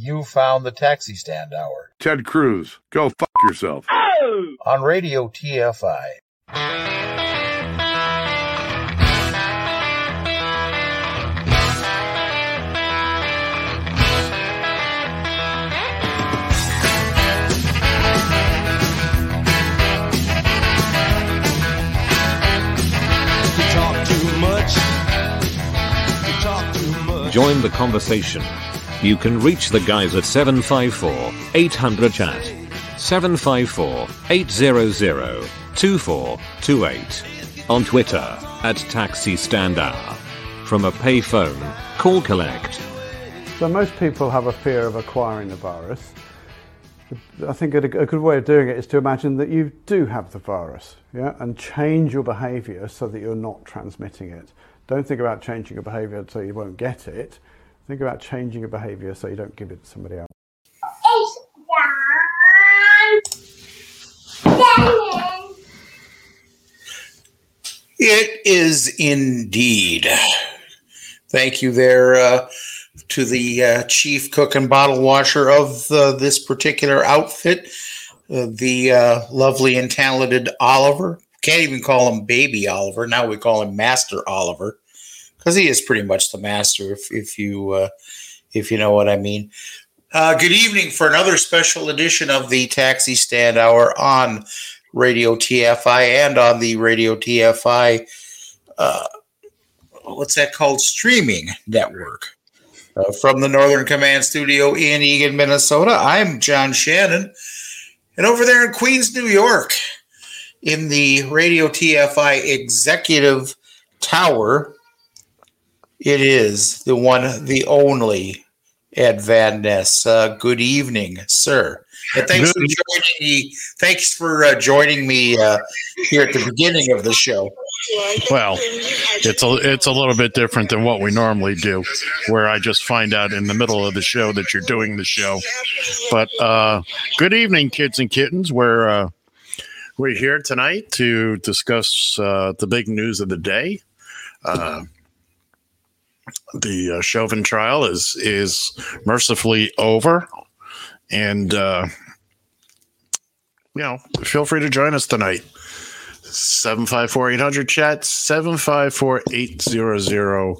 You found the taxi stand hour. Ted Cruz, go fuck yourself. Oh! On Radio TFI. Join the conversation. You can reach the guys at 754 800 chat. 754 800 2428. On Twitter at Taxi Stand Hour. From a payphone, call collect. So most people have a fear of acquiring the virus. I think a, a good way of doing it is to imagine that you do have the virus, yeah, and change your behaviour so that you're not transmitting it. Don't think about changing your behaviour so you won't get it. Think about changing your behaviour so you don't give it to somebody else. It is indeed. Thank you there uh, to the uh, chief cook and bottle washer of uh, this particular outfit, uh, the uh, lovely and talented Oliver. Can't even call him baby Oliver. Now we call him Master Oliver because he is pretty much the master, if, if you uh, if you know what I mean. good evening for another special edition of the Taxi Stand Hour on Radio TFI and on the Radio TFI, uh, what's that called? Streaming network. Uh, from the Northern Command Studio in Eagan, Minnesota, I'm John Shannon. And over there in Queens, New York, in the Radio TFI Executive Tower, it is the one, the only Ed Van Ness. Uh, good evening, sir. And thanks good. for joining me. Thanks for uh, joining me uh, here at the beginning of the show. Well, it's a it's a little bit different than what we normally do, where I just find out in the middle of the show that you're doing the show. But uh, good evening, kids and kittens. We're uh, we're here tonight to discuss uh, the big news of the day. Uh, the uh, Chauvin trial is is mercifully over, and uh, you know, feel free to join us tonight. 754 800 chat 754 800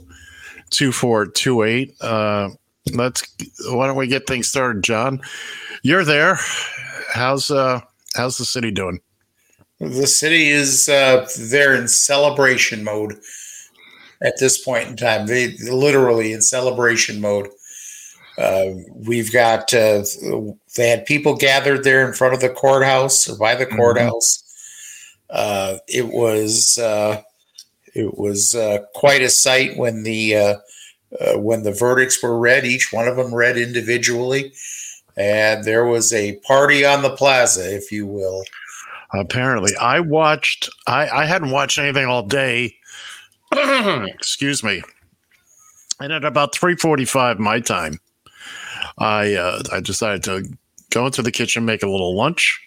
2428. Uh, let's why don't we get things started, John? You're there. How's uh how's the city doing? The city is uh they're in celebration mode at this point in time. They literally in celebration mode. Uh, we've got uh, they had people gathered there in front of the courthouse or by the mm-hmm. courthouse. Uh, it was uh, it was uh, quite a sight when the uh, when the verdicts were read. Each one of them read individually, and there was a party on the plaza, if you will. Apparently, I watched. I, I hadn't watched anything all day excuse me. And at about 3:45 my time, I uh, I decided to go into the kitchen, make a little lunch.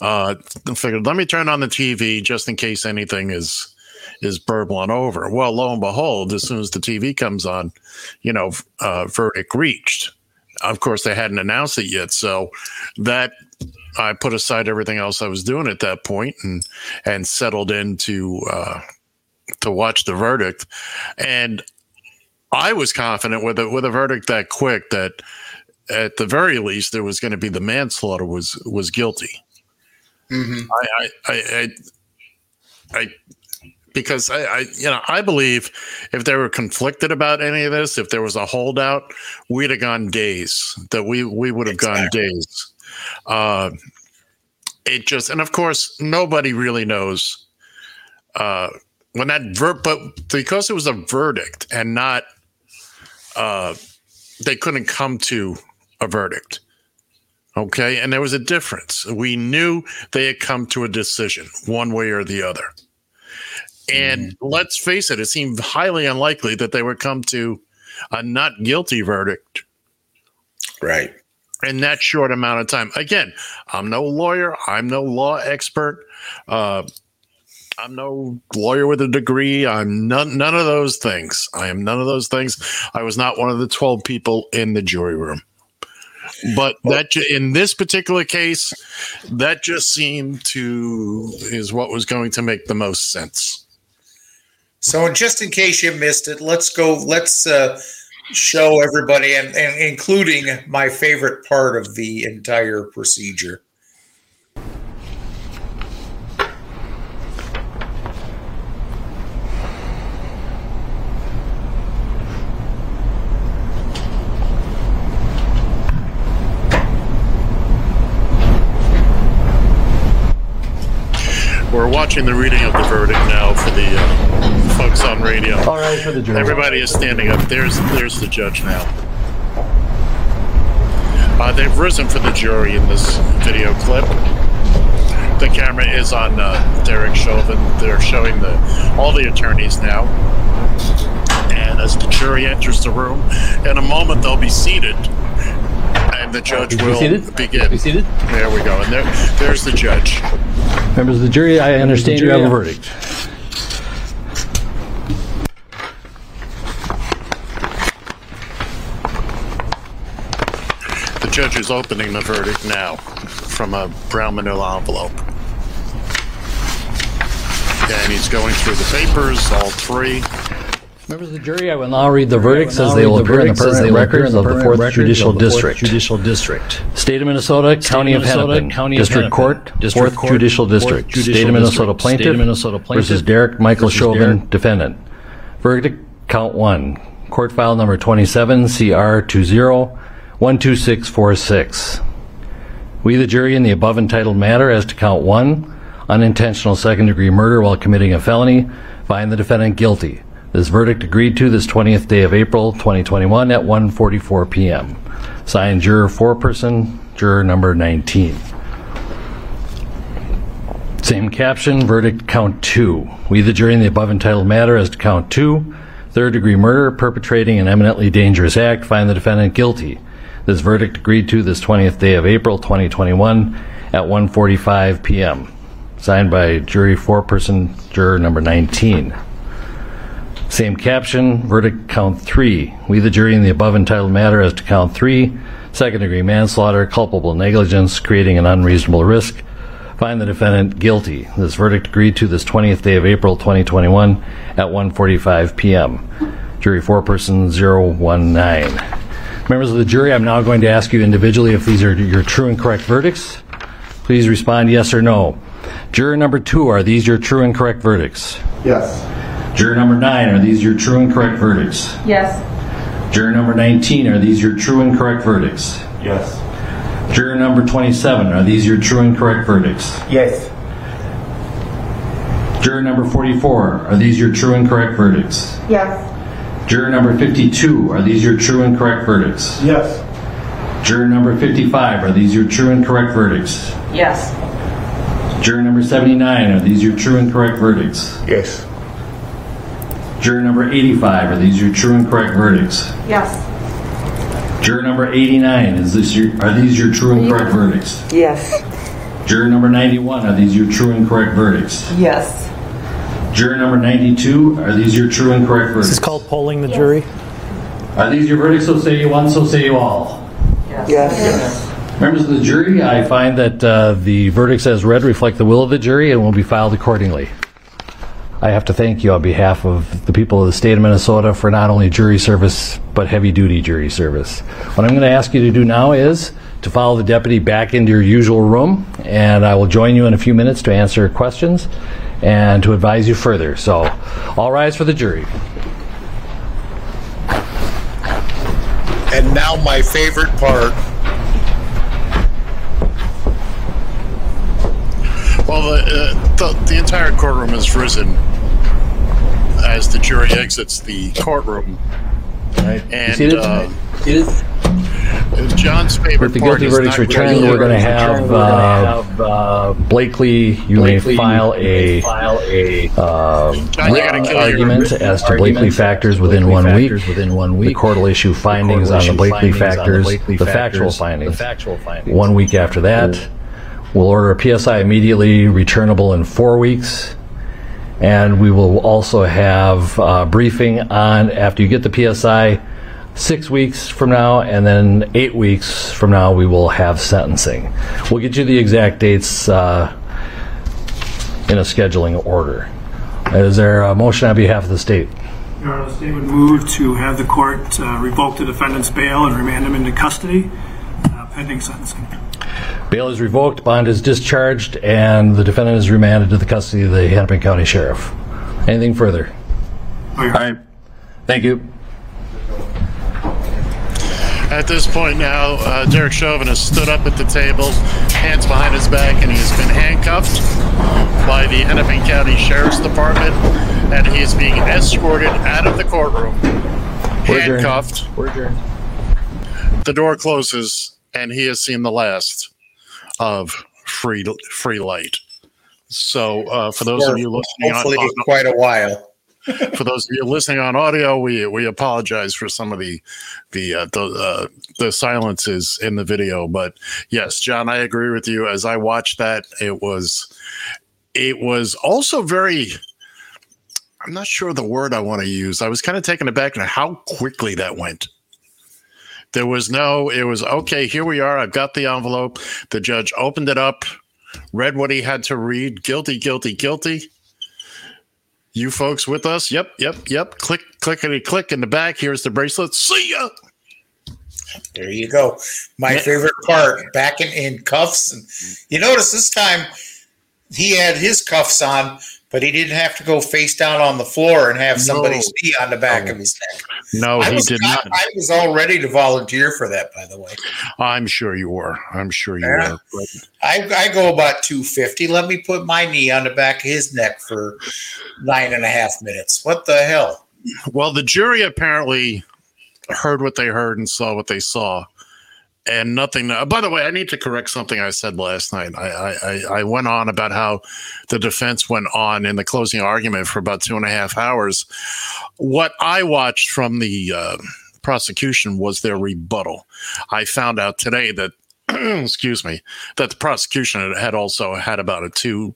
Uh, figured let me turn on the TV just in case anything is is burbling over. Well, lo and behold, as soon as the TV comes on, you know, uh, verdict reached. Of course, they hadn't announced it yet, so that I put aside everything else I was doing at that point and and settled into uh, to watch the verdict, and I was confident with it with a verdict that quick that at the very least there was going to be the manslaughter was was guilty. Mm-hmm. I, I, I, I, because I, I, you know, I believe if they were conflicted about any of this, if there was a holdout, we'd have gone days. That we we would have exactly. gone days. Uh, it just, and of course, nobody really knows uh, when that ver- but because it was a verdict and not uh they couldn't come to a verdict okay? And there was a difference. We knew they had come to a decision one way or the other. And mm. let's face it it seemed highly unlikely that they would come to a not guilty verdict. Right. In that short amount of time. Again i'm no lawyer. I'm no law expert. Uh I'm no lawyer with a degree. I'm none none of those things. I am none of those things. I was not one of the 12 people in the jury room. but that in this particular case, that just seemed to is what was going to make the most sense. So, just in case you missed it, let's go. Let's uh, show everybody, and, and including my favorite part of the entire procedure. We're watching the reading of the verdict now for the uh, folks on radio. All right, for the jury. Everybody is standing up. There's there's the judge now. Uh, they've risen for the jury in this video clip. The camera is on uh, Derek Chauvin. They're showing the all the attorneys now. And as the jury enters the room, in a moment they'll be seated, and the judge Be will seated? begin. Be seated. There we go. And there, there's the judge. Members of the jury, I understand you have a verdict. The judge is opening the verdict now from a brown manila envelope. And he's going through the papers, all three. Members of the jury, I will now read the verdicts as they will appear in the permanent records of the Fourth Judicial District. Judicial District. State of Minnesota, County of Minnesota, Hennepin, County of District Court, Fourth Judicial District, State of Minnesota District, State of Plaintiff versus Derek Michael Chauvin, Defendant. Verdict, count one. Court file number 27, CR 20-12646. We, the jury, in the above entitled matter as to count one, unintentional second degree murder while committing a felony, find the defendant guilty. This verdict agreed to this 20th day of April 2021 at 1:44 p.m. Signed juror foreperson, juror number 19. Same caption, verdict count two. We, the jury, in the above entitled matter as to count two, third degree murder, perpetrating an eminently dangerous act, find the defendant guilty. This verdict agreed to this 20th day of April 2021 at 1:45 p.m. Signed by jury foreperson, juror number 19. Same caption, verdict count three. We, the jury, in the above entitled matter as to count three, second degree manslaughter, culpable negligence, creating an unreasonable risk, find the defendant guilty. This verdict agreed to this 20th day of April 2021 at 1:45 p.m. Jury four foreperson 019. Members of the jury, I'm now going to ask you individually if these are your true and correct verdicts. Please respond yes or no. Juror number two, are these your true and correct verdicts? Yes. Juror number nine, are these your true and correct verdicts? Yes. Juror number 19, are these your true and correct verdicts? Yes. Juror number 27, are these your true and correct verdicts? Yes. Juror number 44, are these your true and correct verdicts? Yes. Juror number 52, are these your true and correct verdicts? Yes. Juror number 55, are these your true and correct verdicts? Yes. Juror number 79, are these your true and correct verdicts? Yes. Juror number 85, are these your true and correct verdicts? Yes. Juror number 89, is this your, are these your true and correct verdicts? Yes. Juror number 91, are these your true and correct verdicts? Yes. Juror number 92, are these your true and correct verdicts? This is called polling the jury. Are these your verdicts, so say you one, so say you all? Yes. Members of the jury, I find that uh, the verdicts as read reflect the will of the jury and will be filed accordingly. I have to thank you on behalf of the people of the state of Minnesota for not only jury service, but heavy duty jury service. What I'm going to ask you to do now is to follow the deputy back into your usual room, and I will join you in a few minutes to answer questions and to advise you further. So, all rise for the jury. And now, my favorite part. Well, the, uh, the, the entire courtroom has risen as the jury exits the courtroom. Right. And uh, John's favorite With the part guilty is verdicts returned, really- we're going to have uh, Blakely. You may file a uh, John, you gotta written kill your- argument as to Blakely factors within one week. Within one week. The court will issue findings on the Blakely factors, the factual findings. factual findings. One week after that, we'll order a PSI immediately returnable in four weeks. And we will also have a briefing on, after you get the PSI, Six weeks from now, and then eight weeks from now, we will have sentencing. We'll get you the exact dates uh, in a scheduling order. Is there a motion on behalf of the state? Your Honor, the state would move to have the court uh, revoke the defendant's bail and remand him into custody uh, pending sentencing. Bail is revoked, bond is discharged, and the defendant is remanded to the custody of the Hennepin County Sheriff. Anything further? Your Honor. Thank you. At this point now, uh, Derek Chauvin has stood up at the table, hands behind his back, and he has been handcuffed by the Hennepin County Sheriff's Department, and he is being escorted out of the courtroom. We're adjourned. Handcuffed. We're adjourned. The door closes, and he has seen the last of free free light. So, uh, for those of you listening, on, hopefully on- quite a while. for those of you listening on audio, we we apologize for some of the the uh, the uh, the silences in the video. But yes, John, I agree with you. As I watched that, it was it was also very. I'm not sure the word I want to use. I was kind of taken aback at how quickly that went. There was no. It was okay. Here we are. I've got the envelope. The judge opened it up, read what he had to read. Guilty, guilty, guilty you folks with us? Yep, yep, yep. Click, clickety, click in the back. Here's the bracelet. See ya. There you go. My Yeah. favorite part, back in, in cuffs. And you notice this time he had his cuffs on, but he didn't have to go face down on the floor and have somebody's knee on the back of his neck. No, I he was, did I, not. I was all ready to volunteer for that, by the way. I'm sure you were. I'm sure you Yeah. were. I, I go about 250. Let me put my knee on the back of his neck for nine and a half minutes. What the hell? well, the jury apparently heard what they heard and saw what they saw, and nothing. Uh, by the way, I need to correct something I said last night. I, I, I, went on about how the defense went on in the closing argument for about two and a half hours. What I watched from the uh, prosecution was their rebuttal. I found out today that, excuse me, that the prosecution had also had about a two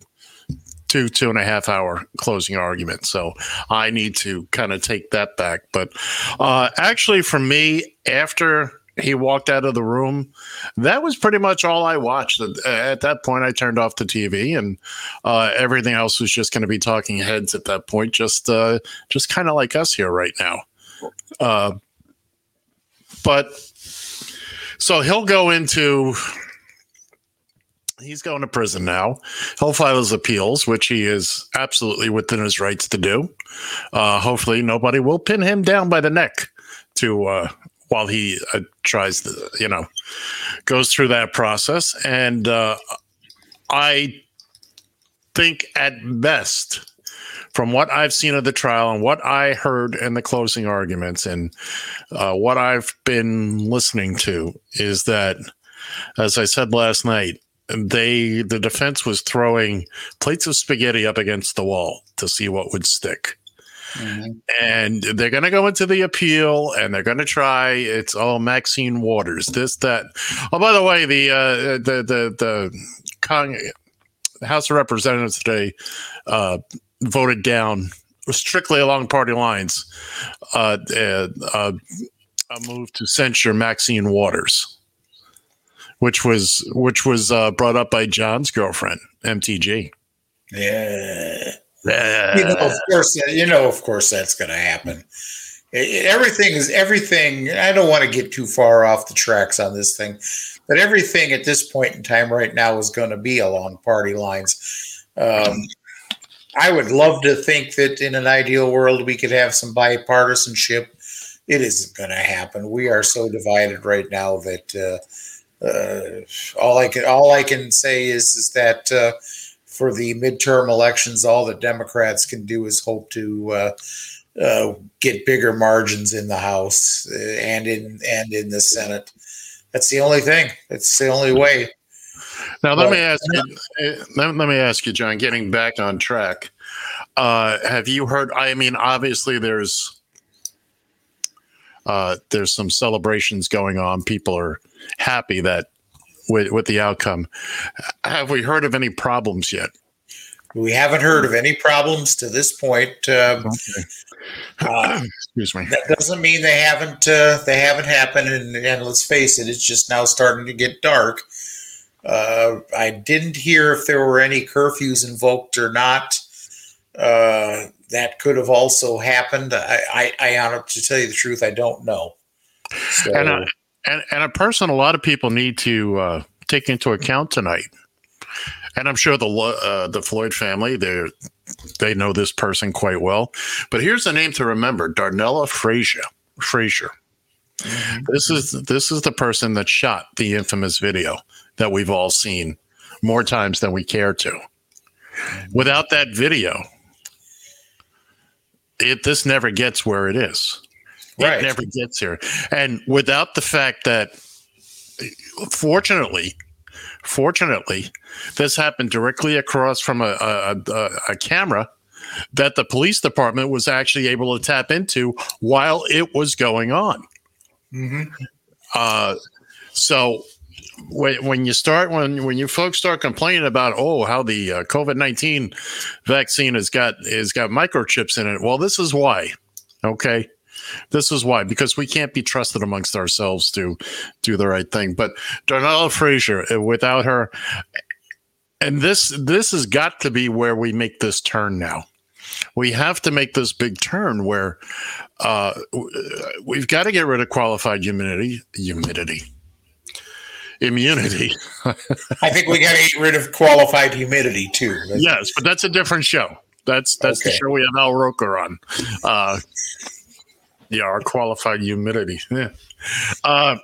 two two and a half hour closing argument so i need to kind of take that back but uh actually for me after he walked out of the room that was pretty much all i watched at, at that point i turned off the tv and uh everything else was just going to be talking heads at that point just uh just kind of like us here right now uh but so he'll go into he's going to prison now. He'll file his appeals, which he is absolutely within his rights to do. Uh, hopefully, nobody will pin him down by the neck to uh, while he uh, tries to, you know, goes through that process. And uh, I think at best, from what I've seen of the trial and what I heard in the closing arguments and uh, what I've been listening to, is that, as I said last night, they the defense was throwing plates of spaghetti up against the wall to see what would stick. And they're going to go into the appeal, and they're going to try. It's all Maxine Waters, this that. Oh, by the way, the uh, the the the Cong- House of Representatives today uh, voted down strictly along party lines uh, uh, uh, a move to censure Maxine Waters which was which was uh, brought up by John's girlfriend, MTG. Yeah. You know, of course, you know, of course, that's going to happen. Everything is everything. I don't want to get too far off the tracks on this thing, but everything at this point in time right now is going to be along party lines. Um, I would love to think that in an ideal world we could have some bipartisanship. It isn't going to happen. We are so divided right now that uh, uh, all I can all I can say is is that uh, for the midterm elections, all the Democrats can do is hope to uh, uh, get bigger margins in the House uh, and in and in the Senate. That's the only thing. That's the only way. Now let Well, me ask you. Let, let me ask you, John. Getting back on track, uh, have you heard? I mean, obviously there's uh, there's some celebrations going on. People are happy that with with the outcome. Have we heard of any problems yet? We haven't heard of any problems to this point. Uh, uh, Excuse me. that doesn't mean they haven't uh, they haven't happened. And, and let's face it, it's just now starting to get dark. Uh, I didn't hear if there were any curfews invoked or not. Uh, that could have also happened. I, I, I to tell you the truth, I don't know. So, And, uh, and and a person a lot of people need to uh, take into account tonight. And I'm sure the uh, the Floyd family they they know this person quite well. But here's a name to remember: Darnella Frazier. Frazier. This is this is the person that shot the infamous video that we've all seen more times than we care to. Without that video, it this never gets where it is. Right. It never gets here. And without the fact that fortunately, fortunately, this happened directly across from a, a, a, a camera that the police department was actually able to tap into while it was going on. mhm. Uh, so when, when you start when when you folks start complaining about oh how the uh, COVID nineteen vaccine has got has got microchips in it, well this is why. Okay, this is why because we can't be trusted amongst ourselves to do the right thing. But Darnella Frazier, uh, without her, and this this has got to be where we make this turn now. We have to make this big turn where uh, we've got to get rid of qualified humidity. Humidity. Immunity. I think we got to get rid of qualified humidity too. Yes, but that's a different show. That's that's the show we have Al Roker on. Uh, yeah, our qualified humidity. Yeah. Uh,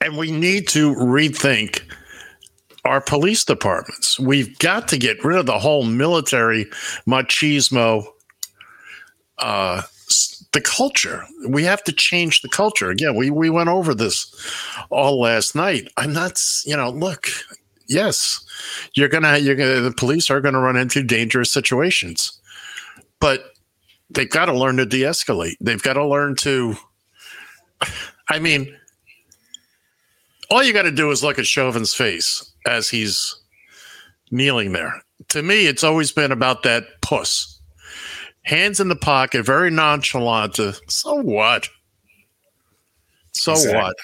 and we need to rethink our police departments. We've got to get rid of the whole military machismo. Uh, the culture. We have to change the culture. Again, we we went over this all last night. I'm not. You know, look. Yes, you're gonna you're gonna the police are gonna run into dangerous situations, but they've got to learn to de-escalate. They've got to learn to. I mean, all you got to do is look at Chauvin's face as he's kneeling there. To me, it's always been about that puss, hands in the pocket, very nonchalant. To, so what? So Exactly. what?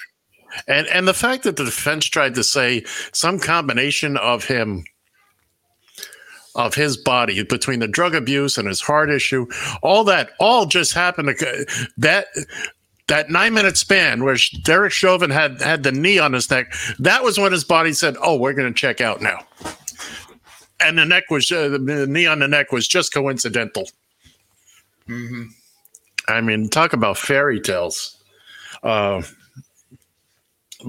And and the fact that the defense tried to say some combination of him of his body between the drug abuse and his heart issue, all that all just happened to that that nine minute span where Derek Chauvin had had the knee on his neck. That was when his body said, "Oh, we're going to check out now." And the neck was uh, the knee on the neck was just coincidental. Mhm. I mean, talk about fairy tales. Uh,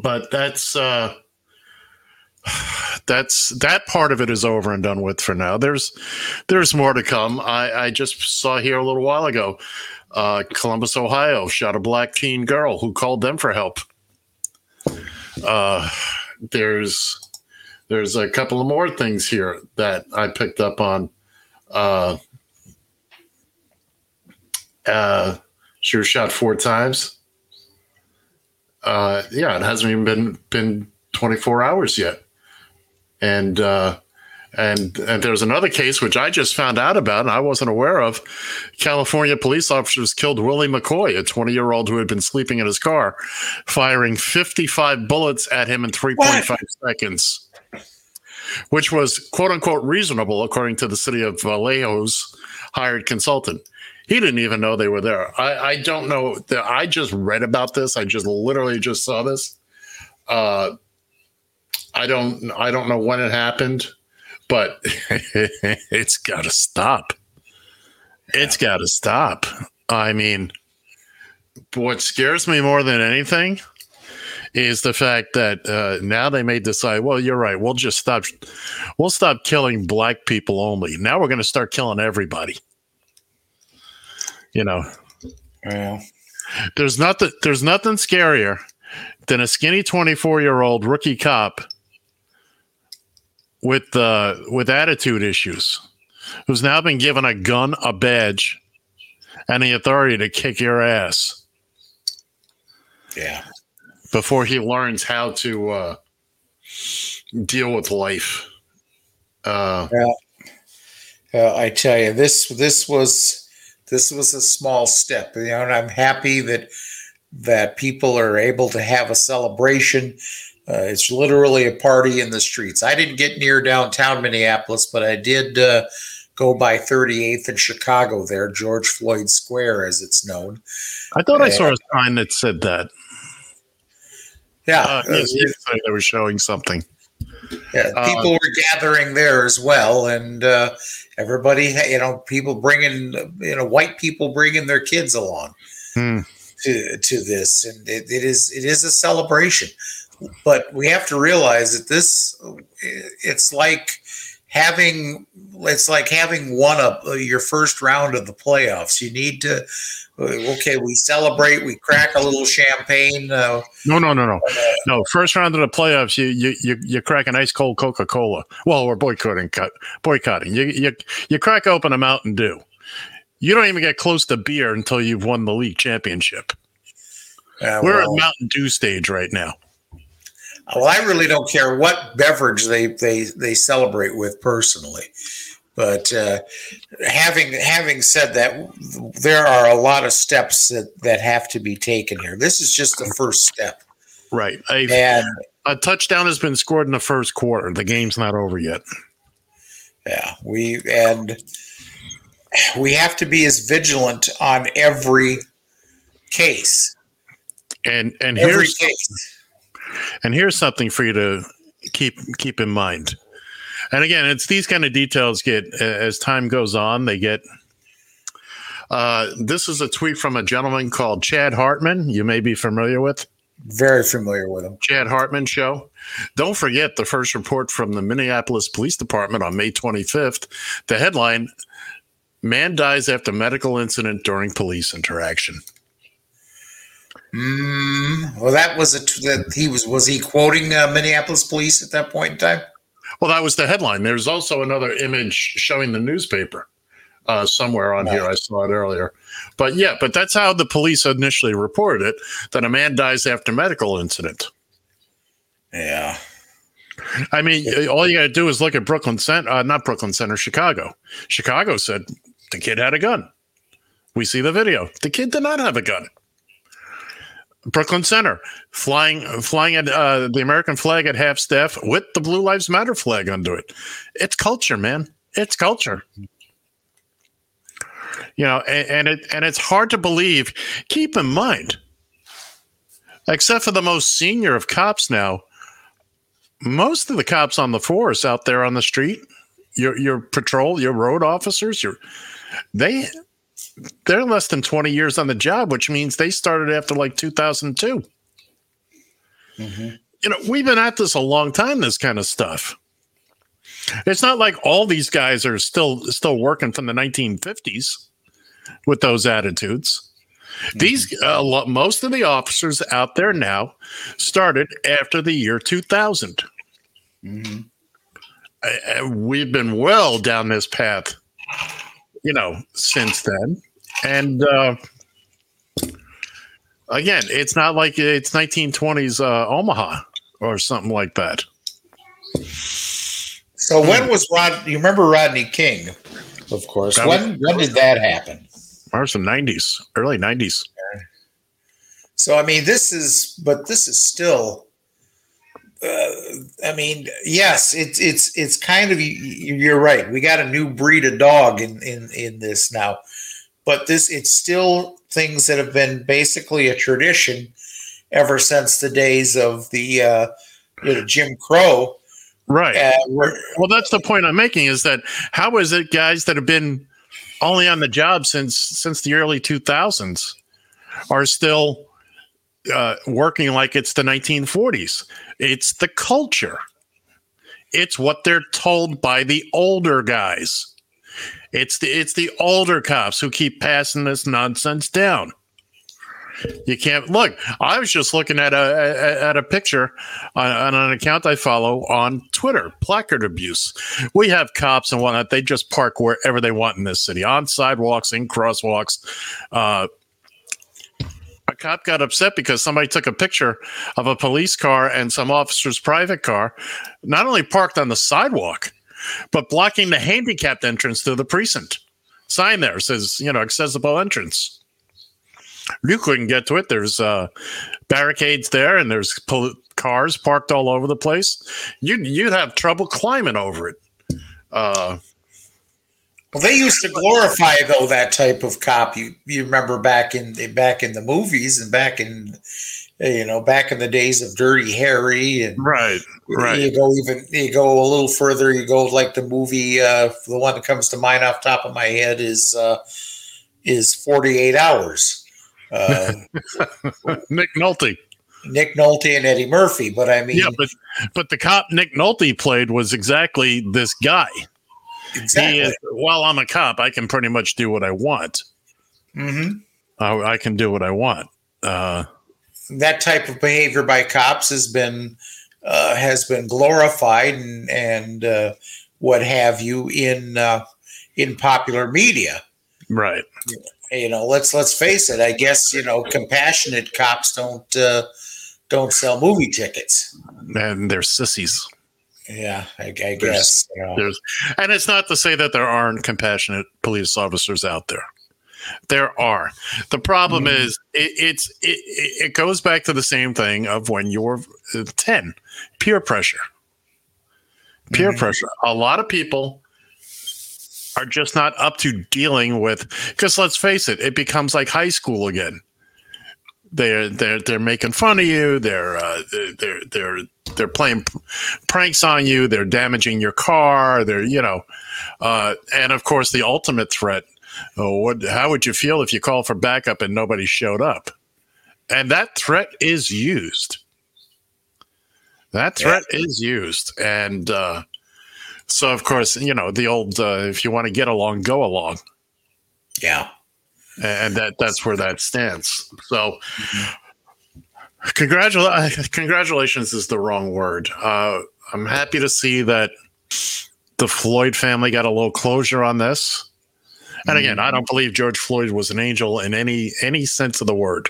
but that's uh, that's that part of it is over and done with for now. There's there's more to come. I, I just saw here a little while ago. Uh, Columbus, Ohio, shot a black teen girl who called them for help. Uh, there's there's a couple of more things here that I picked up on. Uh, uh, she was shot four times. Uh, yeah, it hasn't even been been 24 hours yet. And uh, and and there's another case which I just found out about and I wasn't aware of. California police officers killed Willie McCoy, a 20 year old who had been sleeping in his car, firing 55 bullets at him in 3.5 seconds, which was quote unquote reasonable according to the city of Vallejo's hired consultant. He didn't even know they were there. I, I don't know. I just read about this. I just literally just saw this. Uh, I don't. I don't know when it happened, but it's got to stop. It's got to stop. I mean, what scares me more than anything is the fact that uh, now they may decide. Well, you're right. We'll just stop. We'll stop killing black people only. Now we're going to start killing everybody. You know, Well, there's nothing. There's nothing scarier than a skinny 24 year old rookie cop with uh, with attitude issues, who's now been given a gun, a badge, and the authority to kick your ass yeah. before he learns how to uh, deal with life. Uh, Uh, I tell you, this this was this was a small step, you know, and I'm happy that that people are able to have a celebration. Uh, it's literally a party in the streets. I didn't get near downtown Minneapolis, but I did uh, go by 38th in Chicago. There, George Floyd Square, as it's known. I thought I saw a sign that said that. Yeah, Uh, uh, yes, yesterday they were showing something. Yeah, Uh, people were gathering there as well, and uh, everybody, you know, people bringing, you know, white people bringing their kids along Hmm. to to this, and it, it is it is a celebration. But we have to realize that this, it's like having it's like having won a your first round of the playoffs. You need to, okay, we celebrate, we crack a little champagne. Uh, No, no, no, no, no. First round of the playoffs, you you you, you crack an ice cold Coca Cola. Well, we're boycotting, cut, boycotting. You you you crack open a Mountain Dew. You don't even get close to beer until you've won the league championship. uh, We're well- at Mountain Dew stage right now. Well, I really don't care what beverage they they they celebrate with personally, but uh, having having said that, there are a lot of steps that that have to be taken here. This is just the first step, Right. A, and a touchdown has been scored in the first quarter. The game's not over yet. yeah, we and we have to be as vigilant on every case. And and Every here's case. And here's something for you to keep keep in mind. And again, it's these kind of details get as time goes on, they get. Uh, this is a tweet from a gentleman called Chad Hartman. You may be familiar with Very familiar with him. Chad Hartman show. Don't forget the first report from the Minneapolis Police Department on May 25th. The headline: Man dies after medical incident during police interaction. Mm, well, that was a t- that he was was he quoting uh, Minneapolis police at that point in time? Well, that was the headline. There's also another image showing the newspaper uh, somewhere on here. I saw it earlier. But yeah, but that's how the police initially reported it that a man dies after medical incident. Yeah. I mean, all you got to do is look at Brooklyn Center, uh, not Brooklyn Center, Chicago. Chicago said the kid had a gun. We see the video. The kid did not have a gun. Brooklyn Center flying flying at uh, the American flag at half staff with the Blue Lives Matter flag under it. It's culture, man. It's culture. You know, and, and it and it's hard to believe. Keep in mind, except for the most senior of cops now, most of the cops on the force out there on the street, your your patrol, your road officers, your they they're less than 20 years on the job, which means they started after like 2002. You know, we've been at this a long time, this kind of stuff. It's not like all these guys are still still working from the 1950s with those attitudes. These uh, lo- most of the officers out there now started after the year 2000. Uh, uh, we've been well down this path, you know, since then. And uh, again, it's not like it's 1920s uh, Omaha or something like that. So when was Rod? You remember Rodney King, of course. That when when did that happen? Or some 90s, early 90s. So I mean, this is, but this is still. Uh, I mean, yes, it's it's it's kind of you- you're right. We got a new breed of dog in in in this now, but this it's still things that have been basically a tradition ever since the days of the uh, you know, Jim Crow. Right. Uh, Well, that's the point I'm making is that how is it guys that have been only on the job since since the early 2000s are still uh, working like it's the 1940s? It's the culture. It's what they're told by the older guys. It's the it's the older cops who keep passing this nonsense down. You can't look. I was just looking at a at a picture on, on an account I follow on Twitter. Placard abuse. We have cops and whatnot. They just park wherever they want in this city, on sidewalks, in crosswalks. Uh, cop got upset because somebody took a picture of a police car and some officer's private car, not only parked on the sidewalk, but blocking the handicapped entrance to the precinct. Sign there says, you know, accessible entrance. You couldn't get to it. There's uh, barricades there, and there's pol- cars parked all over the place. You'd you'd have trouble climbing over it. Uh, Well, they used to glorify though that type of cop. You you remember back in the, back in the movies and back in you know back in the days of Dirty Harry and right, right. You go even you go a little further. You go like the movie. Uh, the one that comes to mind off the top of my head is uh, is Forty Eight Hours. Uh, Nick Nolte. Nick Nolte and Eddie Murphy. But I mean, Yeah, but but the cop Nick Nolte played was exactly this guy. Exactly. Is, while I'm a cop, I can pretty much do what I want. hmm I, I can do what I want. Uh, that type of behavior by cops has been uh, has been glorified and and uh, what have you in uh, in popular media. right. You know, let's let's face it. I guess you know, compassionate cops don't uh, don't sell movie tickets. And they're sissies. Yeah, I, I guess. You know. There's, and it's not to say that there aren't compassionate police officers out there. There are. The problem is, it, it's it, it goes back to the same thing of when you're uh, ten, peer pressure. Peer Mhm. pressure. A lot of people are just not up to dealing with. Because let's face it, it becomes like high school again. They're they're they're making fun of you. They're uh, they're they're they're playing p- pranks on you. They're damaging your car. They're you know, uh, and of course the ultimate threat. Oh, what? How would you feel if you called for backup and nobody showed up? And that threat is used. That threat is used, and uh, so of course you know the old. Uh, if you want to get along, go along Yeah. And that that's where that stands. So, congratulations! Congratulations is the wrong word. Uh, I'm happy to see that the Floyd family got a little closure on this. And again, I don't believe George Floyd was an angel in any any sense of the word.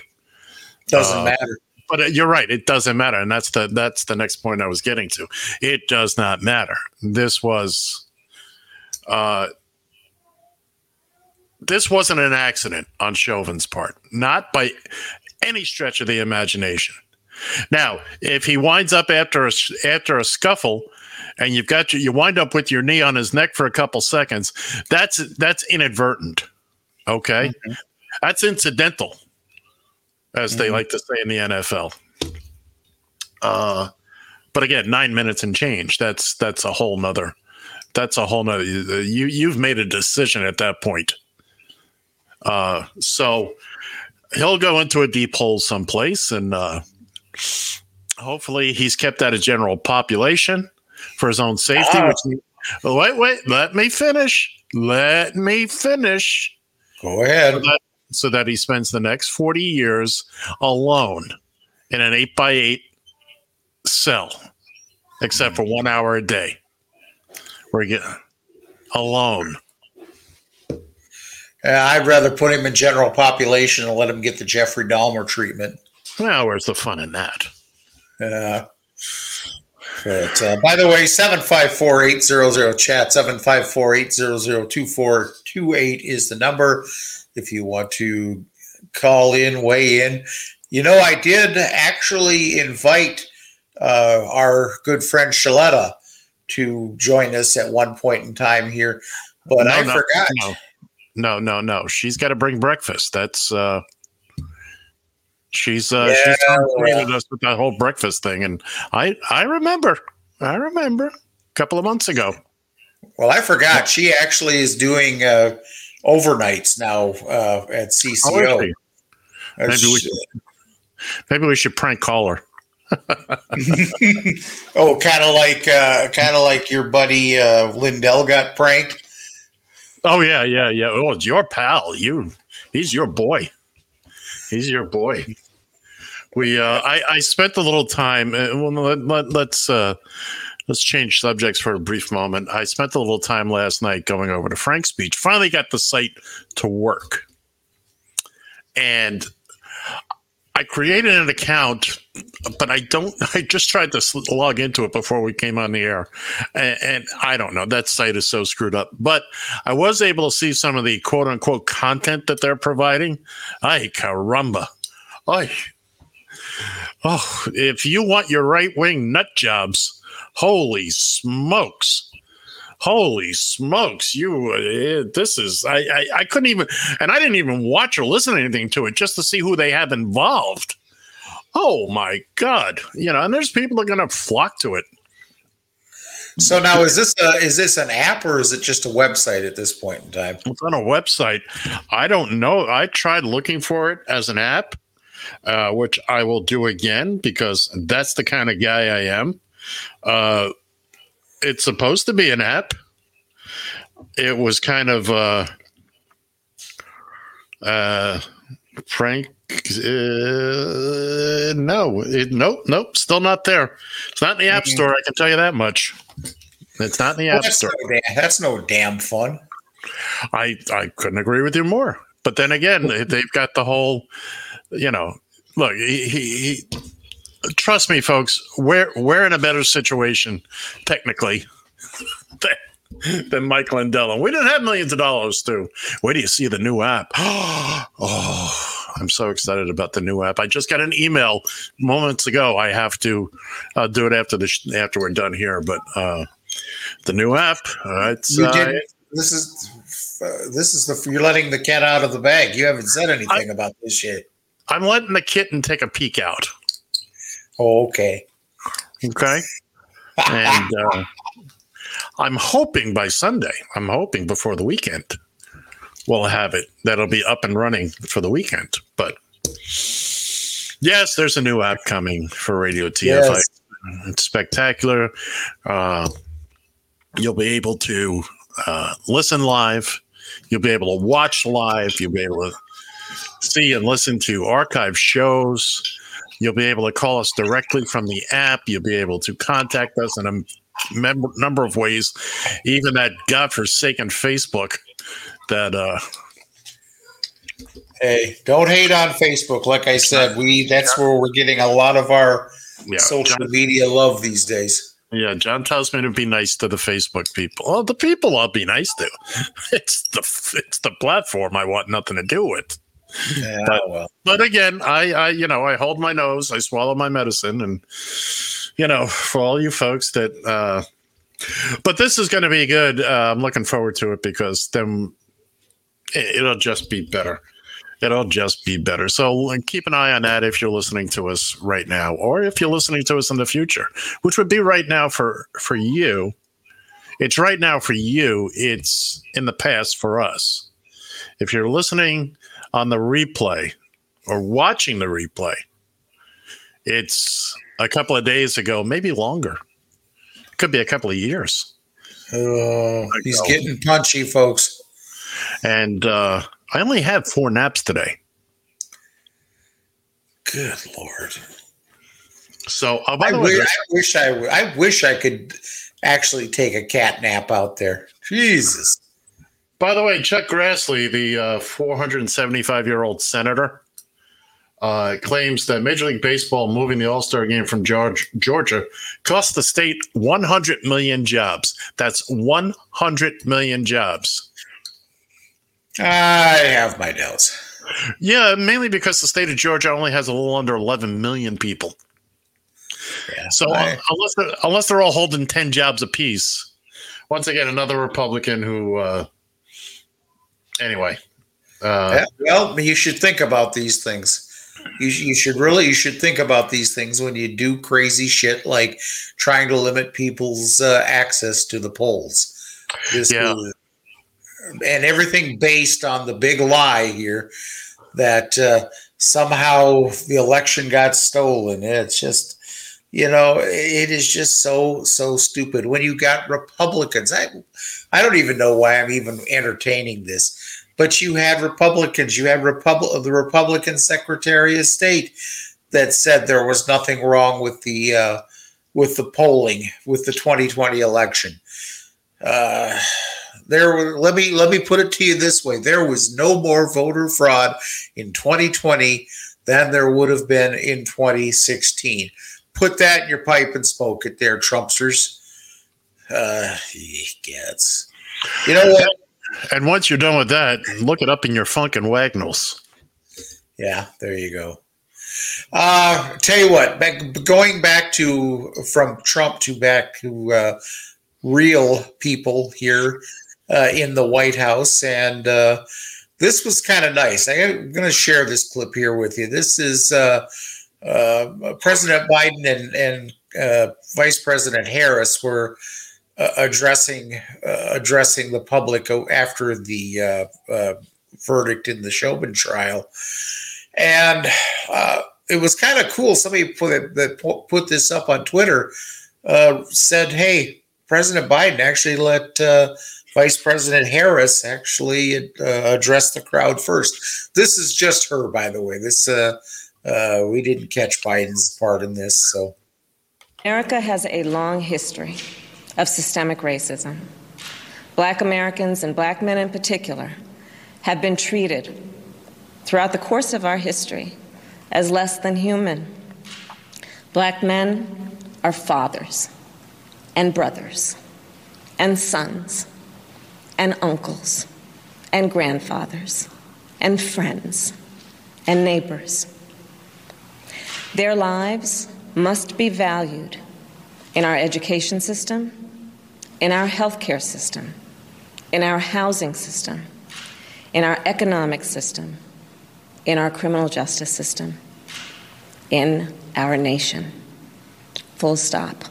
Doesn't Uh, matter. But uh, you're right; it doesn't matter, and that's the that's the next point I was getting to. It does not matter. This was, uh, this wasn't an accident on Chauvin's part, not by any stretch of the imagination. Now, if he winds up after a after a scuffle, and you've got your, you wind up with your knee on his neck for a couple seconds, that's that's inadvertent. Okay, that's incidental as they like to say in the NFL. Uh, but again, nine minutes and change. That's that's a whole nother. That's a whole nother. You you've made a decision at that point. Uh, so he'll go into a deep hole someplace, and uh, hopefully he's kept out of general population for his own safety. Ah. Which wait, wait, let me finish. Let me finish Go ahead. so that, so that he spends the next 40 years alone in an 8 by 8 cell except for one hour a day get alone I'd rather put him in general population and let him get the Jeffrey Dahmer treatment. well where's the fun in that Uh, but, uh, by the way, 754-800 chat, 754-800-2428 is the number if you want to call in, weigh in. You know, I did actually invite uh, our good friend Shaletta to join us at one point in time here, but No, I no, forgot. no no no no she's got to bring breakfast that's uh she's uh she's Yeah, us with that whole breakfast thing and i i remember i remember a couple of months ago Well, I forgot. She actually is doing uh, overnights now uh, at CCO. she? Maybe we should, maybe we should prank call her. oh, kind of like uh, kind of like your buddy uh, Lindell got pranked. Oh yeah, yeah, yeah. Oh, it's your pal. You, he's your boy. He's your boy. We, uh, I, I spent a little time. Uh, well, let, let, let's uh, let's change subjects for a brief moment. I spent a little time last night going over to Frank Speech. Finally, got the site to work, and I created an account, but I don't. I just tried to log into it before we came on the air, and, and I don't know. That site is so screwed up. But I was able to see some of the quote unquote content that they're providing. Ay caramba! Ay. Oh, if you want your right wing nut jobs, holy smokes! Holy smokes! You, uh, this is I, I I couldn't even, and I didn't even watch or listen to anything to it just to see who they have involved. Oh my god! You know, and there's people that are going to flock to it. So now, is this a, is this an app or is it just a website at this point in time? It's on a website. I don't know. I tried looking for it as an app, uh, which I will do again because that's the kind of guy I am. Uh, it's supposed to be an app. It was kind of uh, uh, Frank. Uh, no, it, nope, nope, still not there. It's not in the App Store. I can tell you that much. It's not in the App that's, Store. no that's no damn fun. I I couldn't agree with you more. But then again, they- they've got the whole, you know, look. He, he, he trust me, folks. We're we're in a better situation technically than, than Mike Lindell. We didn't have millions of dollars too. Where do you see the new app? oh, I'm so excited about the new app. I just got an email moments ago. I have to uh, do it after the sh- after we're done here, but. uh the new app. Uh, it's You uh. This is uh, this is the you're letting the cat out of the bag. You haven't said anything about this yet. I'm letting the kitten take a peek out. Oh, okay. Okay. And uh, I'm hoping by Sunday, I'm hoping before the weekend, we'll have it. That'll be up and running for the weekend. But yes, there's a new app coming for Radio TFI. Yes. It's spectacular. Uh, you'll be able to uh, listen live. You'll be able to watch live. You'll be able to see and listen to archive shows. You'll be able to call us directly from the app. You'll be able to contact us in a mem- number of ways, even that godforsaken Facebook that uh, Hey, don't hate on Facebook. Like I said, we that's where we're getting a lot of our yeah, social John, media love these days. yeah, John tells me to be nice to the Facebook people. Well, the people I'll be nice to. It's the it's the platform I want nothing to do with. Yeah, But- well, But again, I, I you know I hold my nose, I swallow my medicine, and you know for all you folks that. uh But this is going to be good. Uh, I'm looking forward to it because then it, it'll just be better. It'll just be better. So keep an eye on that if you're listening to us right now, or if you're listening to us in the future, which would be right now for for you. It's right now for you. It's in the past for us. If you're listening on the replay or watching the replay, it's a couple of days ago, maybe longer. Could be a couple of years. uh, he's getting punchy, folks. And uh, I only had four naps today. Good lord. So, uh, by I the way, wish, I wish I w- I wish I could actually take a cat nap out there. Jesus. By the way, Chuck Grassley, the uh, 475 year old senator, uh, claims that Major League Baseball moving the All Star game from George, Georgia cost the state 100 million jobs. That's 100 million jobs. I have my doubts. Yeah, mainly because the state of Georgia only has a little under 11 million people. Yeah. So I- uh, unless they're, unless they're all holding 10 jobs apiece, once again, another Republican who, uh, anyway. Uh, Yeah, well, you should think about these things. You, you should really you should think about these things when you do crazy shit like trying to limit people's uh, access to the polls. This Yeah. is- and everything based on the big lie here that uh, somehow the election got stolen. It's just you know it is just so so stupid when you got Republicans. I I don't even know why I'm even entertaining this but you had Republicans, you had Republic the Republican Secretary of State that said there was nothing wrong with the uh, with the polling with the 2020 election. Uh, there were, let me let me put it to you this way: there was no more voter fraud in 2020 than there would have been in 2016. Put that in your pipe and smoke it there, Trumpsters. Uh, he gets. You know what? And once you're done with that, look it up in your Funkin' Wagnalls. Yeah, there you go. Uh, tell you what, back, going back to from Trump to back to uh, real people here uh, in the White House, and uh, this was kind of nice. I'm going to share this clip here with you. This is uh, uh, President Biden and, and uh, Vice President Harris were addressing uh, addressing the public after the uh, uh, verdict in the Chauvin trial, and uh, it was kind of cool. Somebody put it, that put this up on Twitter. Uh, said, "Hey, President Biden actually let uh, Vice President Harris actually uh, address the crowd first. This is just her, by the way. This uh, uh, we didn't catch Biden's part in this, so." America has a long history of systemic racism. Black Americans and black men in particular have been treated throughout the course of our history as less than human. Black men are fathers and brothers and sons and uncles and grandfathers and friends and neighbors. Their lives must be valued in our education system, in our healthcare system, in our housing system, in our economic system, in our criminal justice system, in our nation. Full stop.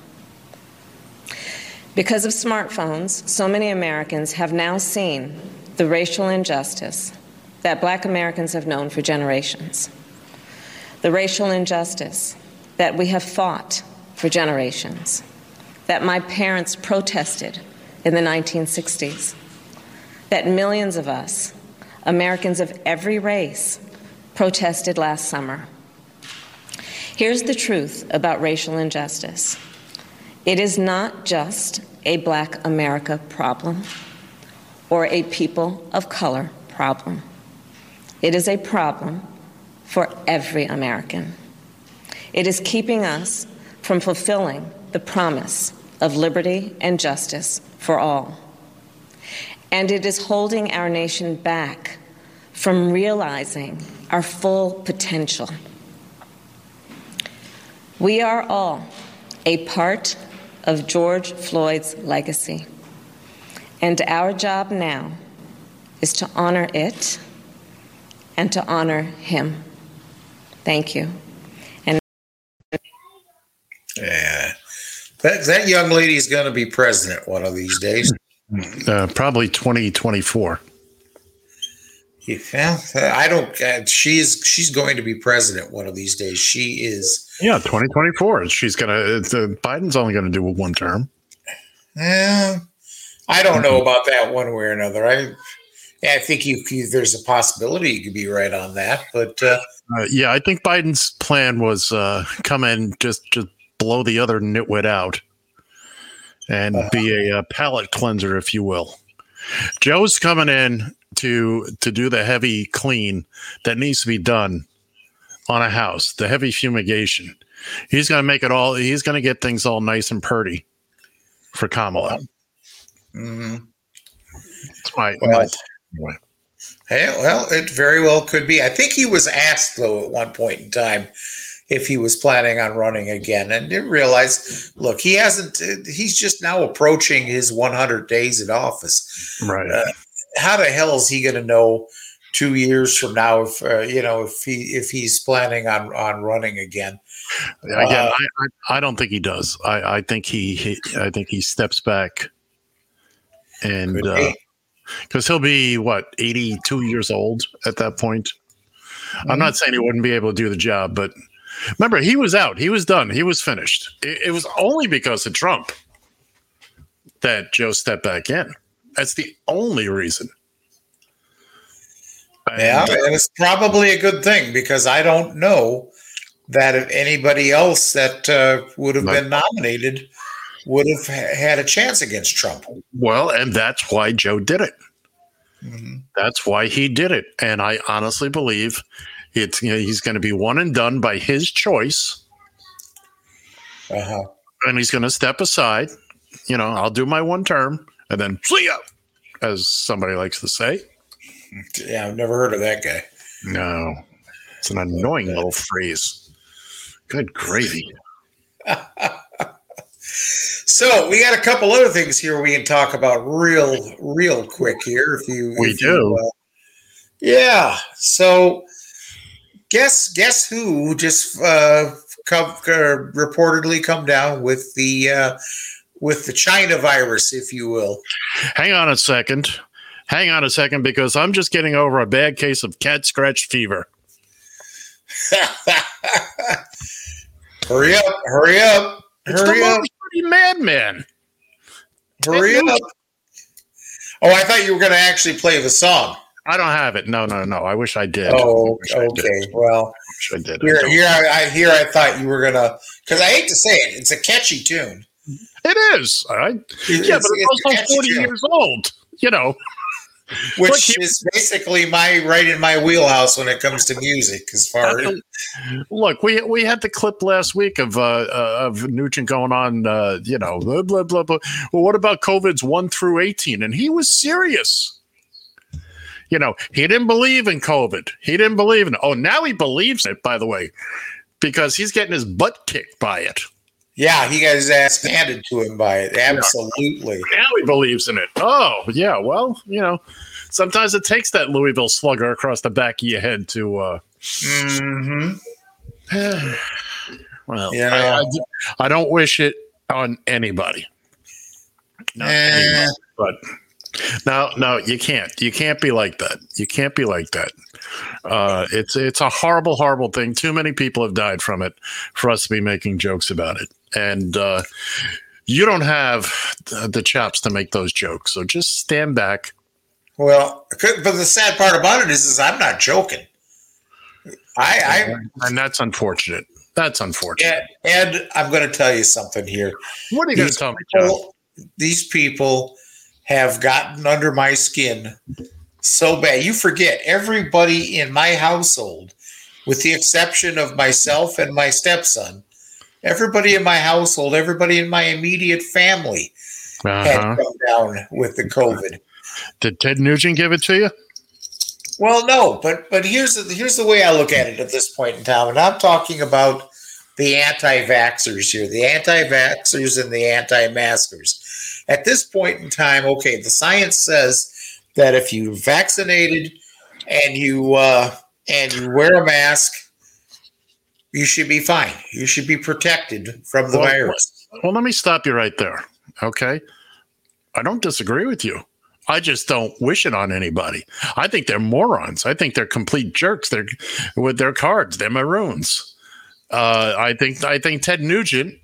Because of smartphones, so many Americans have now seen the racial injustice that black Americans have known for generations. The racial injustice that we have fought for generations, that my parents protested in the 1960s, that millions of us, Americans of every race, protested last summer. Here's the truth about racial injustice it is not just a black America problem or a people of color problem. It is a problem for every American. It is keeping us from fulfilling the promise of liberty and justice for all. And it is holding our nation back from realizing our full potential. We are all a part of George Floyd's legacy. And our job now is to honor it and to honor him. Thank you. And Yeah, that that young lady's going to be president one of these days. Uh, probably 2024. Yeah, I don't. Uh, she's she's going to be president one of these days. She is. Yeah, 2024. She's gonna. Uh, Biden's only gonna do one term. Yeah, I don't know about that one way or another. I I think you, you there's a possibility you could be right on that, but uh, Uh, yeah, I think Biden's plan was uh, come in just just blow the other nitwit out and be a, uh palate cleanser, if you will. Joe's coming in to to do the heavy clean that needs to be done on a house, the heavy fumigation. He's going to make it all. He's going to get things all nice and purty for Kamala. Mm-hmm. That's my, Well, my. Hey, well, it very well could be. I think he was asked though at one point in time if he was planning on running again, and didn't realize. Look, he hasn't. He's just now approaching his 100 days in office. right. Uh, how the hell is he going to know two years from now if uh, you know if he if he's planning on on running again? Again, Uh, I, I, don't think he does. I, I think he, he I think he steps back, and Could because he'll be what eighty two years old at that point. I'm not saying he wouldn't be able to do the job, but remember, he was out. He was done. He was finished. It, it was only because of Trump that Joe stepped back in. That's the only reason. Yeah, And, uh, and it's probably a good thing because I don't know that if anybody else that uh, would have been nominated would have ha- had a chance against Trump. well, and that's why Joe did it. Mhm. That's why he did it. And I honestly believe It's you know, he's going to be one and done by his choice, Uh-huh. and he's going to step aside. You know, I'll do my one term and then see ya, as somebody likes to say. Yeah, I've never heard of that guy. No, it's an annoying little phrase. Good gravy. So we got a couple other things here we can talk about real, real quick here. If you, We if do. you, uh, yeah. So guess guess who just uh, come uh, reportedly come down with the uh, with the China virus, if you will. Hang on a second. Hang on a second, because I'm just getting over a bad case of cat scratch fever. hurry up! Hurry up! It's hurry the up! Madman. Hurry up! Oh, I thought you were going to actually play the song. I don't have it. No, no, no. I wish I did. Oh, I wish I did. okay. Well, I I did. Here, don't. here, I, I here, I thought you were gonna, because I hate to say it, it's a catchy tune. It is. Right. It's- yeah, but it's also 40 tune. years old. You know, which Look, he- is basically my right in my wheelhouse when it comes to music. As far as look, we we had the clip last week of uh, uh of Nugent going on, uh, you know, blah blah blah blah. Well, what about COVID's one through eighteen? And he was serious. You know, he didn't believe in COVID. He didn't believe in it. Oh, now he believes it. By the way, because he's getting his butt kicked by it. yeah, he got his ass handed to him by it. Absolutely. Now he believes in it. Oh, yeah. Well, you know, sometimes it takes that Louisville slugger across the back of your head to. uh hmm Well, Yeah. I, I, I don't wish it on anybody. Not Eh. anybody, but no, no, you can't. You can't be like that. You can't be like that. Uh, it's it's a horrible, horrible thing. Too many people have died from it for us to be making jokes about it, and uh, you don't have the, the chops to make those jokes. So just stand back. Well, but the sad part about it is, is I'm not joking. I, I, and that's unfortunate. That's unfortunate. Ed, Ed I'm going to tell you something here. What are you going to tell me? These people have gotten under my skin so bad. You forget everybody in my household, with the exception of myself and my stepson, everybody in my household, everybody in my immediate family had Uh-huh. come down with the COVID. Did Ted Nugent give it to you? Well, no, but but here's the, here's the way I look at it at this point in time, and I'm talking about the anti-vaxxers here, the anti-vaxxers and the anti-maskers. At this point in time, okay, the science says that if you vaccinated and you uh, and you wear a mask, you should be fine. You should be protected from the Well, virus. Well, let me stop you right there. Okay. I don't disagree with you. I just don't wish it on anybody. I think they're morons. I think they're complete jerks. They're with their cards. They're maroons. Uh, I think I think Ted Nugent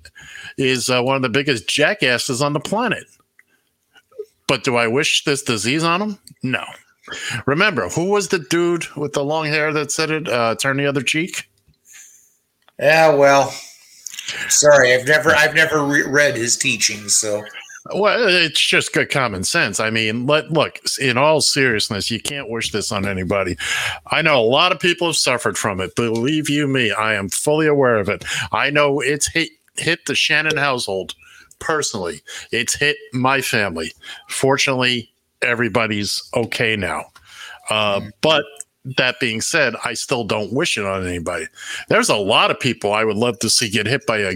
is uh, one of the biggest jackasses on the planet. But do I wish this disease on him? No. Remember, who was the dude with the long hair that said it? Uh, turn the other cheek. Yeah, well, sorry, I've never I've never re- read his teachings, so Well, it's just good common sense. I mean, let look. In all seriousness, you can't wish this on anybody. I know a lot of people have suffered from it. Believe you me, I am fully aware of it. I know it's hit hit the Shannon household personally. It's hit my family. Fortunately, everybody's okay now. Uh, but that being said, I still don't wish it on anybody. There's a lot of people I would love to see get hit by a,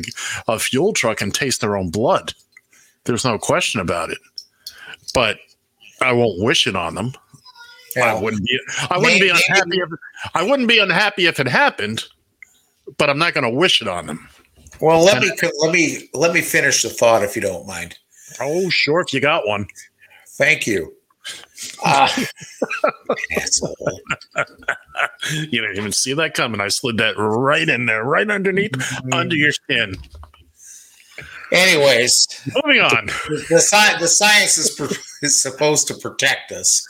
a fuel truck and taste their own blood. There's no question about it. But I won't wish it on them. I wouldn't be. I wouldn't be unhappy if I wouldn't be unhappy if it happened. But I'm not going to wish it on them. Well, let me let me let me finish the thought if you don't mind. Oh, sure, if you got one. Thank you. Uh, asshole. You didn't even see that coming. I slid that right in there, right underneath, under your skin. Anyways, Moving on. the, the, sci- the science is, is supposed to protect us.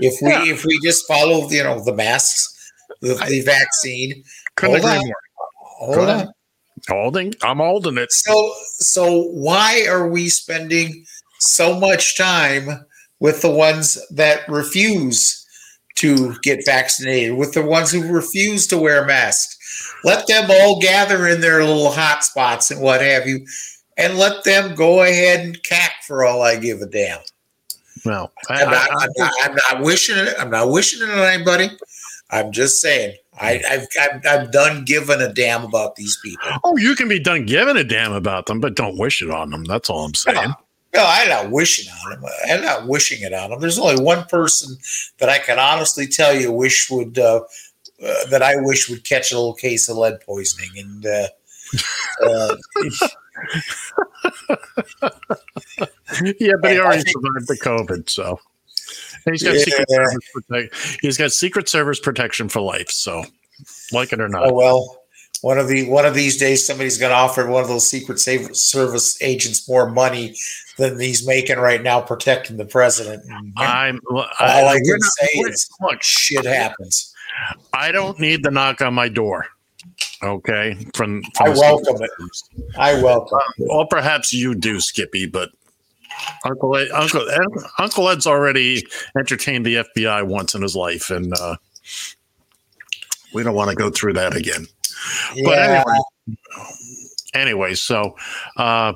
If we Yeah. if we just follow you know the masks, the, the vaccine. Couldn't Hold agree on. more. Hold on. Holding. I'm holding it. So so why are we spending so much time with the ones that refuse to get vaccinated, with the ones who refuse to wear masks. Let them all gather in their little hot spots and what have you, and let them go ahead and cack for all I give a damn. No, I, I'm, not, not, I'm not wishing it. I'm not wishing it on anybody. I'm just saying. I, I've, I'm, I'm done giving a damn about these people. oh, you can be done giving a damn about them, but don't wish it on them. That's all I'm saying. No, I'm not wishing on them. I'm not wishing it on them. There's only one person that I can honestly tell you wish would uh, uh, that I wish would catch a little case of lead poisoning, and uh, uh, yeah, but he already survived the COVID, so he's got secret service protect. He's got secret service protection for life. So, like it or not, oh well. One of the one of these days, somebody's going to offer one of those Secret Service agents more money than he's making right now protecting the president. And I'm. all I, we're can not- say is, look, shit happens. I don't need the knock on my door. Okay, from, from I welcome it. I welcome. Or perhaps you do, Skippy, but Uncle Ed, Uncle Ed, Uncle Ed's already entertained the FBI once in his life, and uh, we don't want to go through that again. But anyway, anyway, so uh,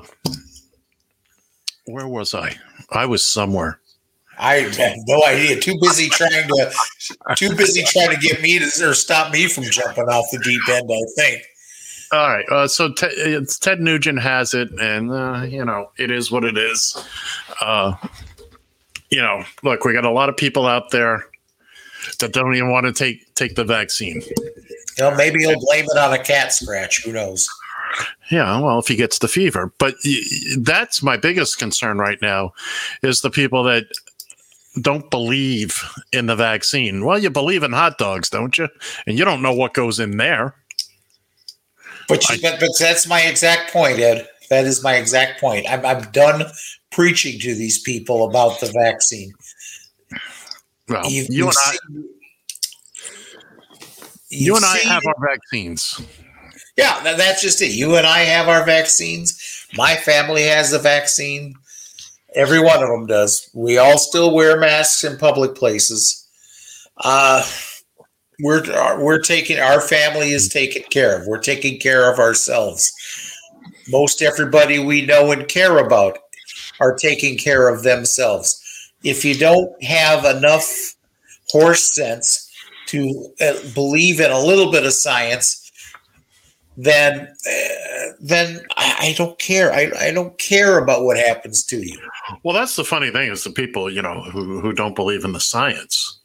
where was I? I was somewhere. I have no idea. Too busy trying to, too busy trying to get me to or stop me from jumping off the deep end. I think. All right. Uh, so Ted, it's Ted Nugent has it, and uh, you know it is what it is. Uh, you know, look, we got a lot of people out there that don't even want to take take the vaccine. You know, maybe he'll blame it on a cat scratch. Who knows? Yeah, well, if he gets the fever, but that's my biggest concern right now is the people that don't believe in the vaccine. Well, you believe in hot dogs, don't you? And you don't know what goes in there. But, you, but but that's my exact point, Ed. That is my exact point. I'm I'm done preaching to these people about the vaccine. Well, you you've and I, you and I have our vaccines. Yeah, that's just it. You and I have our vaccines. My family has the vaccine. Every one of them does. We all still wear masks in public places. Uh, we're we're taking our family is taken care of. We're taking care of ourselves. Most everybody we know and care about are taking care of themselves. If you don't have enough horse sense to uh, believe in a little bit of science, then uh, then I, I don't care. I, I don't care about what happens to you. Well, that's the funny thing is the people, you know, who, who don't believe in the science,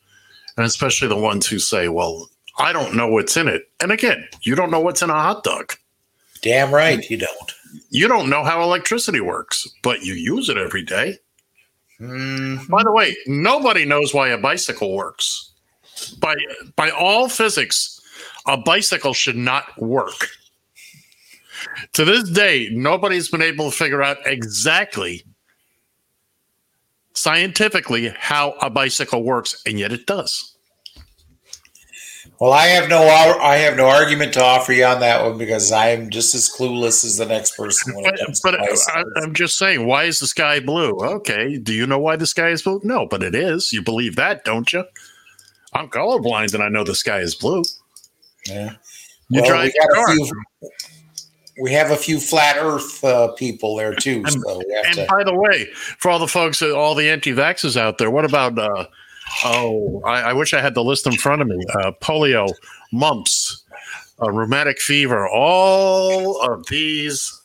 and especially the ones who say, well, I don't know what's in it. And again, you don't know what's in a hot dog. Damn right you don't. You don't know how electricity works, but you use it every day. Mm, By the way, nobody knows why a bicycle works. By by all physics, a bicycle should not work. To this day, nobody's been able to figure out exactly scientifically how a bicycle works, and yet it does. Well, I have no I have no argument to offer you on that one because I am just as clueless as the next person when it But, comes but uh, to I, I'm just saying, why is the sky blue? Okay, do you know why the sky is blue? No, but it is. You believe that, don't you? I'm colorblind and I know the sky is blue. Yeah. You Well, drive got a car. few, we have a few flat Earth uh, people there too, so we have And to. by the way, for all the folks, all the anti-vaxxers out there, what about? Uh, oh, I, I wish I had the list in front of me. Uh, polio, mumps, uh, rheumatic fever, all of these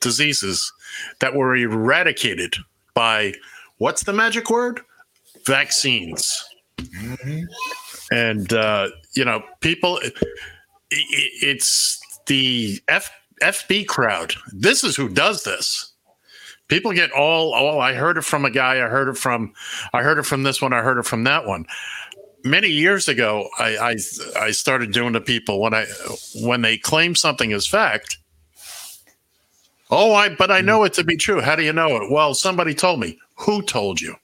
diseases that were eradicated by what's the magic word? Vaccines. And uh, you know, people, i- i- it's the F, FB crowd. This is who does this. People get all oh i heard it from a guy i heard it from i heard it from this one i heard it from that one. Many years ago i i, I started doing to people when i when they claim something as fact. Oh i but i hmm. know it to be true. How do you know it? Well somebody told me. Who told you?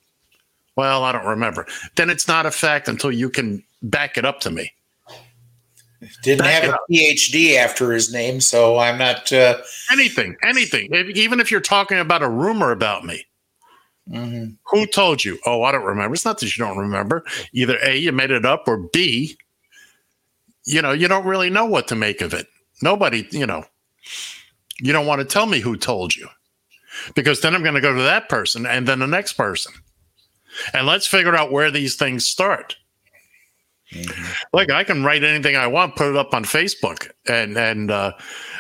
Well i don't remember. Then it's not a fact until you can back it up to me Didn't back have a. PhD after his name, so I'm not. Uh, anything anything If- even if you're talking about a rumor about me Who told you? Oh, I don't remember. It's not that you don't remember. Either A, you made it up, or B, you know, you don't really know what to make of it. Nobody, you know, you don't want to tell me who told you because then I'm going to go to that person and then the next person. And let's figure out where these things start. Like I can write anything I want, put it up on Facebook, and and uh,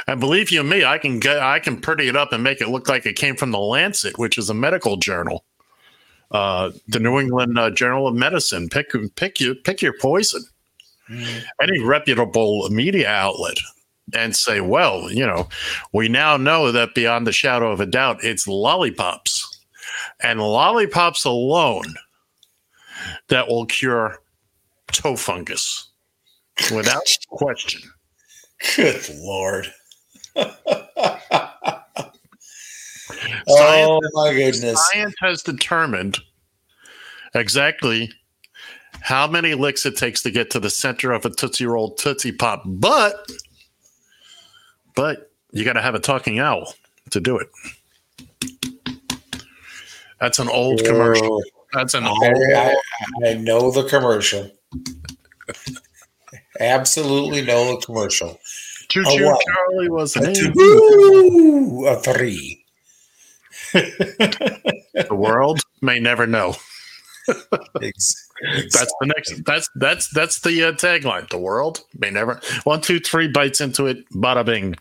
and believe you me, I can get I can pretty it up and make it look like it came from the Lancet, which is a medical journal, uh, the New England uh, Journal of Medicine. Pick pick your pick your poison. Any reputable media outlet, and say, well, you know, we now know that beyond the shadow of a doubt, it's lollipops, and lollipops alone that will cure toe fungus without question. Good lord. Oh, science, oh my goodness. science has determined exactly how many licks it takes to get to the center of a Tootsie Roll Tootsie Pop, but but you got to have a talking owl to do it. That's an old commercial. That's an old. I, I, I know the commercial. Absolutely no commercial. Choo Choo? Charlie was A two, a three. The world may never know. Ex- That's the next. That's that's that's the uh, tagline. The world may never. One, two, three bites into it. Bada bing.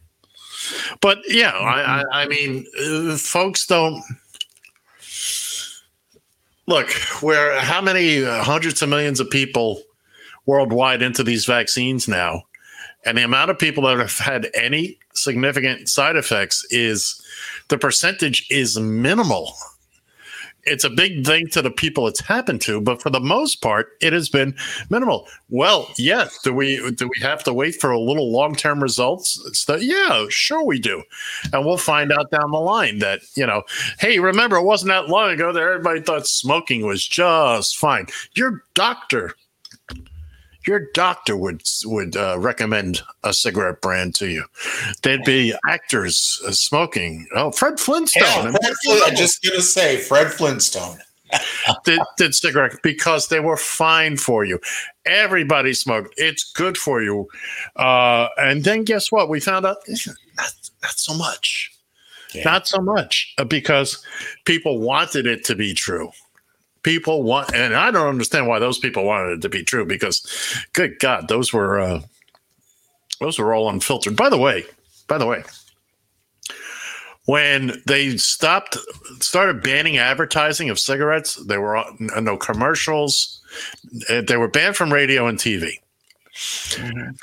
But yeah, I I, I mean, uh, folks don't look. Where how many uh, hundreds of millions of people worldwide into these vaccines now, and the amount of people that have had any significant side effects is the percentage is minimal it's a big thing to the people it's happened to, but for the most part, it has been minimal. Well, yes. Do we do we have to wait for a little long term results? The, yeah, sure we do, and we'll find out down the line that you know, hey, remember it wasn't that long ago that everybody thought smoking was just fine. Your doctor. Your doctor would would uh, recommend a cigarette brand to you. There'd be actors uh, smoking. Oh, Fred Flintstone. Yeah, Fred I'm just gonna say Fred Flintstone. did, did cigarette because they were fine for you. Everybody smoked. It's good for you. Uh, and then guess what? We found out not, not so much. Not so much uh, because people wanted it to be true. People want, and I don't understand why those people wanted it to be true because, good God, those were uh, those were all unfiltered. By the way, by the way, when they stopped started banning advertising of cigarettes there were uh, no commercials Uh, they were banned from radio and tv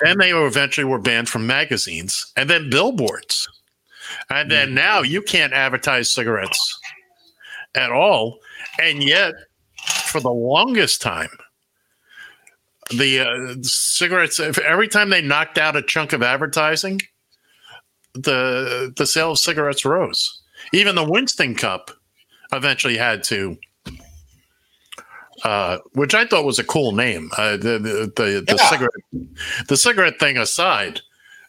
then they were eventually were banned from magazines and then billboards. And then now you can't advertise cigarettes at all and yet for the longest time the uh, cigarettes if every time they knocked out a chunk of advertising the the sale of cigarettes rose. Even the Winston Cup eventually had to, uh, which I thought was a cool name. Uh, the the the, the Yeah. cigarette the cigarette thing aside,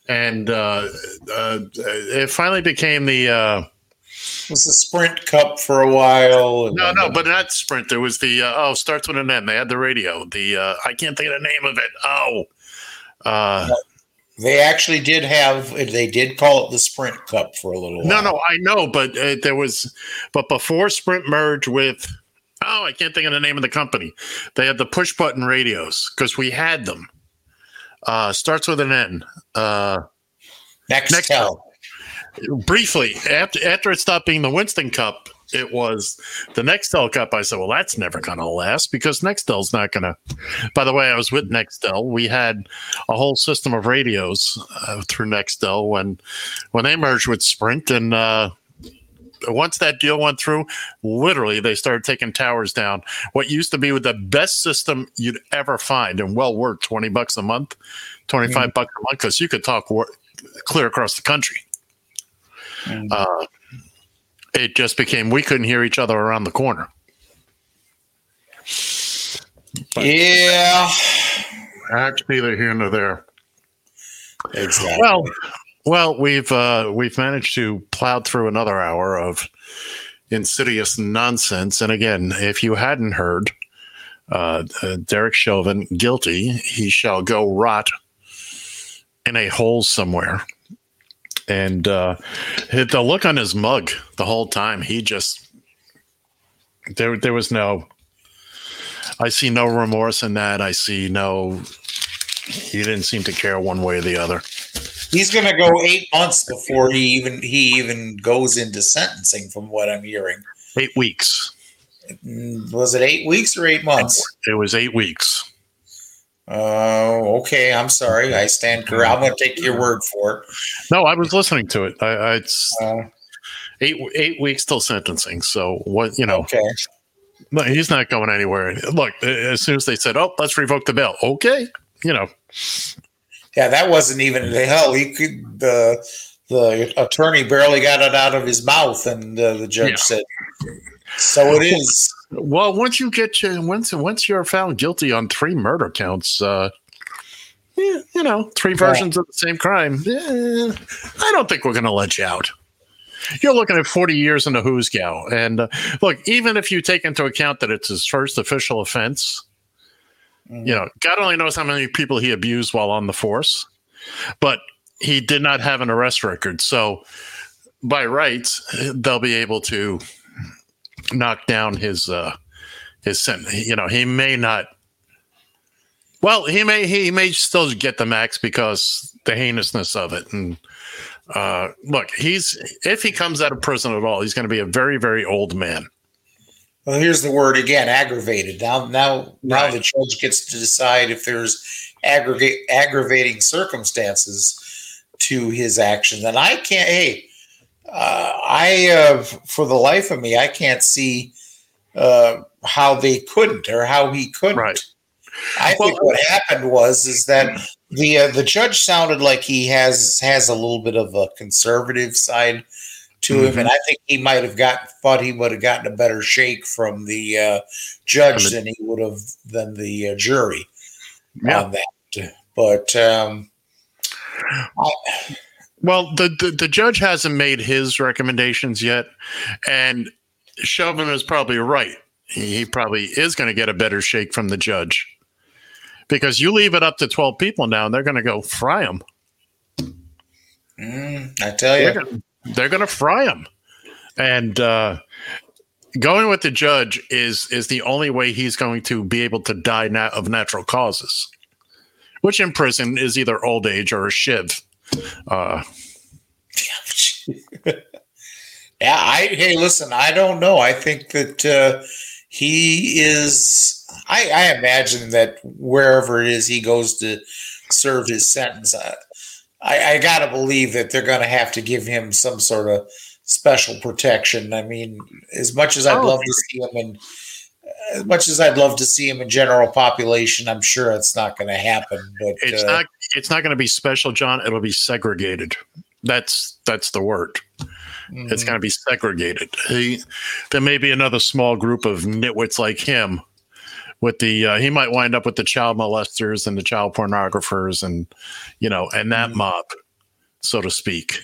and uh, uh, it finally became the. It was the Sprint Cup for a while. no, no, but not Sprint. There was the uh, oh, starts with an N. They had the radio. The uh, I can't think of the name of it. Oh, uh, they actually did have. They did call it the Sprint Cup for a little while. No, no, I know, but uh, there was, but before Sprint merged with, oh, I can't think of the name of the company. They had the push button radios because we had them. Uh, starts with an N. Uh, Nextel. Briefly, after after it stopped being the Winston Cup, it was the Nextel Cup. I said, well, that's never going to last because Nextel's not going to. By the way, I was with Nextel. We had a whole system of radios uh, through Nextel when when they merged with Sprint, and uh, once that deal went through, literally they started taking towers down. What used to be with the best system you'd ever find, and well worth twenty bucks a month, twenty five bucks a month, because you could talk wor- clear across the country. Uh, it just became we couldn't hear each other around the corner. Yeah, That's neither here nor there. exactly. Well, well, we've uh, we've managed to plow through another hour of insidious nonsense. And again, if you hadn't heard, uh, uh, Derek Chauvin guilty, he shall go rot in a hole somewhere. And uh, the look on his mug the whole time, he just there there was no. I see no remorse in that. I see no. He didn't seem to care one way or the other. He's going to go eight months before he even he even goes into sentencing, from what I'm hearing. Eight weeks. Mm, Was it eight weeks or eight months? It was eight weeks. Oh, okay. I'm sorry. I stand correct. I'm going to take your word for it. No, I was listening to it. I, I it's Uh, eight eight weeks till sentencing. So what you know? okay. No, he's not going anywhere. Look, as soon as they said, "Oh, let's revoke the bail," okay, you know, Yeah, that wasn't even the hell. He could the the attorney barely got it out of his mouth, and uh, the judge Yeah. said, "So it is." Well, once you get you once once you're found guilty on three murder counts, uh, yeah, you know, three versions of the same crime. eh, I don't think we're going to let you out. You're looking at 40 years in the who's gal, and uh, look, even if you take into account that it's his first official offense, you know, God only knows how many people he abused while on the force, but he did not have an arrest record, so by rights, they'll be able to knock down his uh his sentence. You know, he may not. Well, he may he may still get the max because the heinousness of it. And uh look, he's if he comes out of prison at all, he's going to be a very very old man. Well, here's the word again: aggravated. Now, now, now Right. the judge gets to decide if there's aggregate aggravating circumstances to his actions, and I can't. Hey, uh, I uh, for the life of me, I can't see uh, how they couldn't or how he couldn't. Right. I think what happened was is that the uh, the judge sounded like he has has a little bit of a conservative side to him, Mm-hmm. and I think he might have got thought he would have gotten a better shake from the uh, judge than he would have than the uh, jury Yeah. on that. But um, I, Well, the, the the judge hasn't made his recommendations yet, and Chauvin is probably right. He, probably is going to get a better shake from the judge because you leave it up to twelve people now, and they're going to go fry him. mm, I tell you, they're going to fry him, and uh, going with the judge is is the only way he's going to be able to die na- of natural causes, which in prison is either old age or a shiv. Uh, yeah. I hey, listen, I don't know. I think that uh, he is. I, I imagine that wherever it is he goes to serve his sentence, I, I, I got to believe that they're going to have to give him some sort of special protection. I mean, as much as I'd Oh. love to see him in, as much as I'd love to see him in general population, I'm sure it's not going to happen. But it's uh, not it's not going to be special john. It'll be segregated. That's that's the word. It's mhm. going to be segregated. He, there may be another small group of nitwits like him with the uh, he might wind up with the child molesters and the child pornographers and you know and that mob so to speak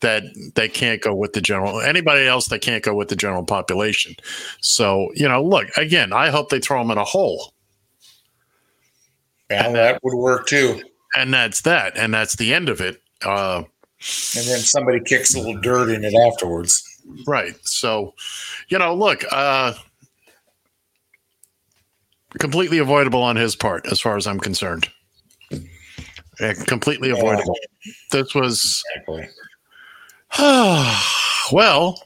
that they can't go with the general anybody else that can't go with the general population so you know look again i hope they throw them in a hole yeah, that would work too. and that's that and that's the end of it uh And then somebody kicks a little dirt in it afterwards. right so you know look uh completely avoidable on his part as far as i'm concerned Yeah, completely Yeah. avoidable this was Exactly. well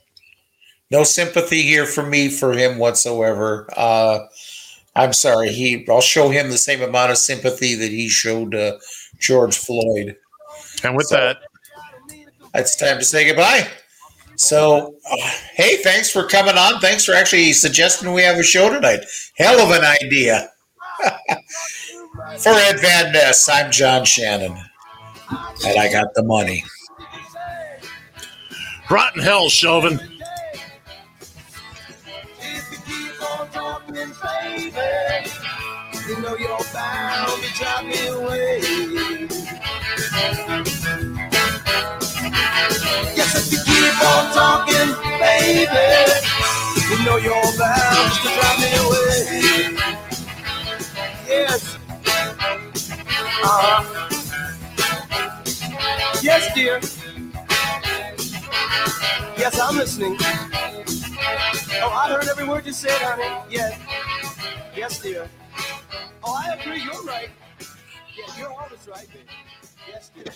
No sympathy here for me for him whatsoever. Uh, I'm sorry. He, I'll show him the same amount of sympathy that he showed uh, George Floyd. and with So- that It's time to say goodbye. So, uh, hey, thanks for coming on. Thanks for actually suggesting we have a show tonight. Hell of an idea. for Ed Van Ness, I'm John Shannon, and I got the money. Rotten hell chauvin. Yes, if you keep more talking, baby. You know you're bound to drive me away. Yes. Uh-huh. Yes, dear. Yes, I'm listening. Oh, I heard every word you said, honey. Yes. Yes, dear. Oh, I agree. You're right. Yeah, you're always right, baby. Yes, dear.